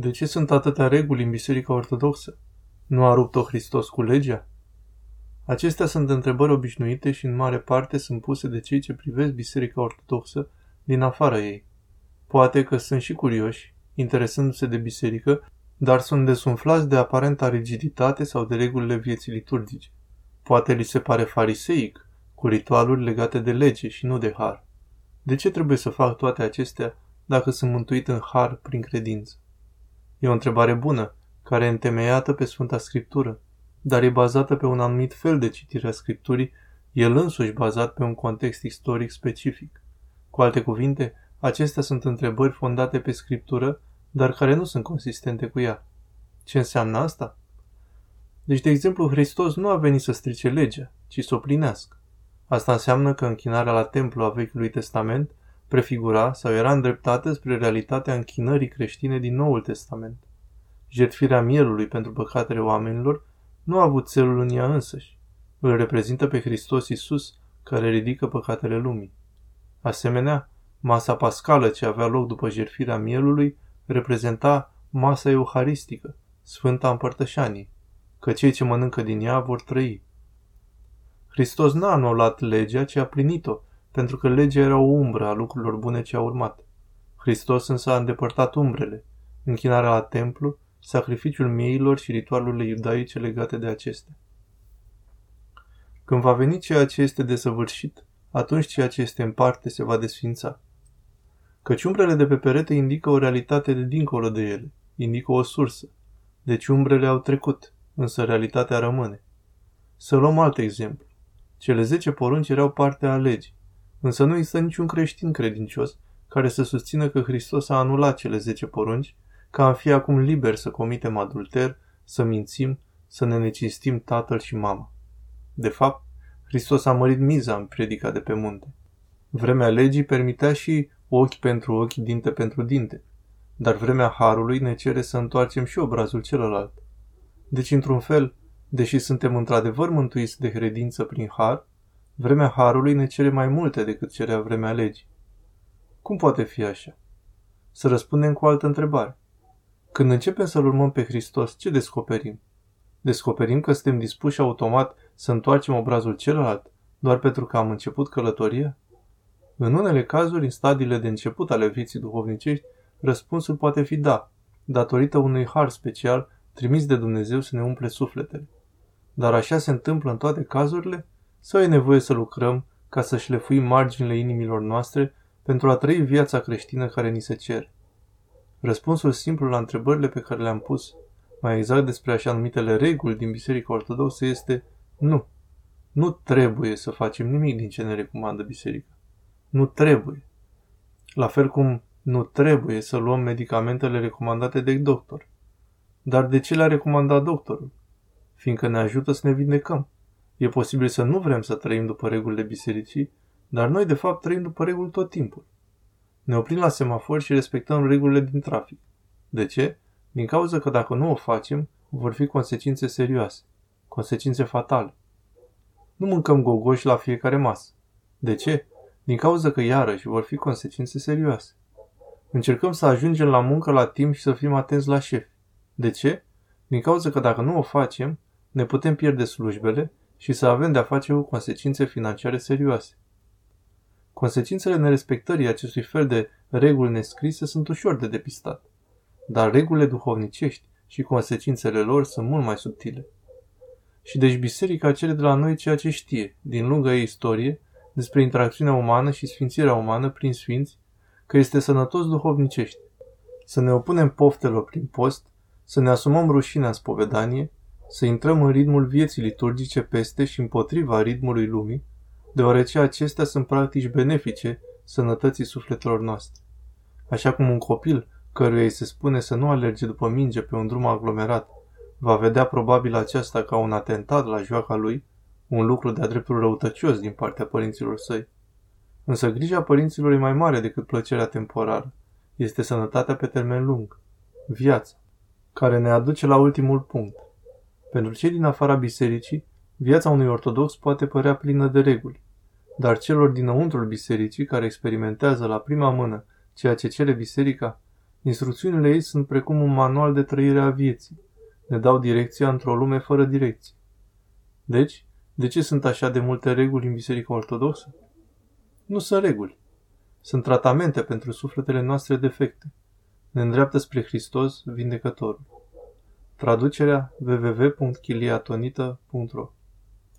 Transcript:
De ce sunt atâtea reguli în Biserica Ortodoxă? Nu a rupt-o Hristos cu legea? Acestea sunt întrebări obișnuite și în mare parte sunt puse de cei ce privesc Biserica Ortodoxă din afara ei. Poate că sunt și curioși, interesându-se de biserică, dar sunt desumflați de aparenta rigiditate sau de regulile vieții liturgice. Poate li se pare fariseic, cu ritualuri legate de lege și nu de har. De ce trebuie să fac toate acestea dacă sunt mântuit în har prin credință? E o întrebare bună, care e întemeiată pe Sfânta Scriptură, dar e bazată pe un anumit fel de citire a Scripturii, el însuși bazat pe un context istoric specific. Cu alte cuvinte, acestea sunt întrebări fondate pe Scriptură, dar care nu sunt consistente cu ea. Ce înseamnă asta? Deci, de exemplu, Hristos nu a venit să strice legea, ci să o plinească. Asta înseamnă că închinarea la templu a Vechiului Testament prefigura sau era îndreptată spre realitatea închinării creștine din Noul Testament. Jertfirea mielului pentru păcatele oamenilor nu a avut țelul în ea însăși. Îl reprezintă pe Hristos Iisus, care ridică păcatele lumii. Asemenea, masa pascală ce avea loc după jertfirea mielului reprezenta masa euharistică, Sfânta Împărtășanie, că cei ce mănâncă din ea vor trăi. Hristos n-a anulat legea, ci a plinit-o, pentru că legea era o umbră a lucrurilor bune ce au urmat. Hristos însă a îndepărtat umbrele, închinarea la templu, sacrificiul mieilor și ritualurile iudaice legate de acestea. Când va veni ceea ce este desăvârșit, atunci ceea ce este în parte se va desfința. Căci umbrele de pe perete indică o realitate de dincolo de ele, indică o sursă. Deci umbrele au trecut, însă realitatea rămâne. Să luăm alt exemplu. Cele zece porunci erau parte a legii, însă nu există niciun creștin credincios care să susțină că Hristos a anulat cele zece porunci, ca a fi acum liber să comitem adulter, să mințim, să ne necistim tatăl și mama. De fapt, Hristos a mărit miza în predica de pe munte. Vremea legii permitea și ochi pentru ochi, dinte pentru dinte, dar vremea harului ne cere să întoarcem și obrazul celălalt. Deci, într-un fel, deși suntem într-adevăr mântuiți de credință prin har, vremea harului ne cere mai multe decât cerea vremea legii. Cum poate fi așa? Să răspundem cu o altă întrebare. Când începem să-L urmăm pe Hristos, ce descoperim? Descoperim că suntem dispuși automat să întoarcem obrazul celălalt, doar pentru că am început călătoria? În unele cazuri, în stadiile de început ale vieții duhovnicești, răspunsul poate fi da, datorită unui har special trimis de Dumnezeu să ne umple sufletele. Dar așa se întâmplă în toate cazurile? Sau e nevoie să lucrăm ca să șlefuim marginile inimilor noastre pentru a trăi viața creștină care ni se cer? Răspunsul simplu la întrebările pe care le-am pus, mai exact despre așa numitele reguli din Biserica Ortodoxă, este nu. Nu trebuie să facem nimic din ce ne recomandă Biserica. Nu trebuie. La fel cum nu trebuie să luăm medicamentele recomandate de doctor. Dar de ce le-a recomandat doctorul? Fiindcă ne ajută să ne vindecăm. E posibil să nu vrem să trăim după regulile bisericii, dar noi de fapt trăim după reguli tot timpul. Ne oprim la semafor și respectăm regulile din trafic. De ce? Din cauza că dacă nu o facem, vor fi consecințe serioase, consecințe fatale. Nu mâncăm gogoși la fiecare masă. De ce? Din cauza că iarăși vor fi consecințe serioase. Încercăm să ajungem la muncă la timp și să fim atenți la șef. De ce? Din cauza că dacă nu o facem, ne putem pierde slujbele și să avem de-a face cu consecințe financiare serioase. Consecințele nerespectării acestui fel de reguli nescrise sunt ușor de depistat, dar regulile duhovnicești și consecințele lor sunt mult mai subtile. Și deci biserica cere de la noi ceea ce știe, din lunga ei istorie, despre interacțiunea umană și sfințirea umană prin sfinți, că este sănătos duhovnicește. Să ne opunem poftelor prin post, să ne asumăm rușinea în spovedanie, să intrăm în ritmul vieții liturgice peste și împotriva ritmului lumii, deoarece acestea sunt practici benefice sănătății sufletelor noastre. Așa cum un copil, căruia îi se spune să nu alerge după minge pe un drum aglomerat, va vedea probabil aceasta ca un atentat la joaca lui, un lucru de-a dreptul răutăcios din partea părinților săi. Însă grija părinților e mai mare decât plăcerea temporară. Este sănătatea pe termen lung, viața, care ne aduce la ultimul punct. Pentru cei din afara bisericii, viața unui ortodox poate părea plină de reguli, dar celor dinăuntrul bisericii care experimentează la prima mână ceea ce cere biserica, Instrucțiunile ei sunt precum un manual de trăire a vieții. Ne dau direcția într-o lume fără direcție. Deci, de ce sunt așa de multe reguli în Biserica Ortodoxă? Nu sunt reguli. Sunt tratamente pentru sufletele noastre defecte. Ne îndreaptă spre Hristos, vindecătorul. Traducerea www.chiliatonita.ro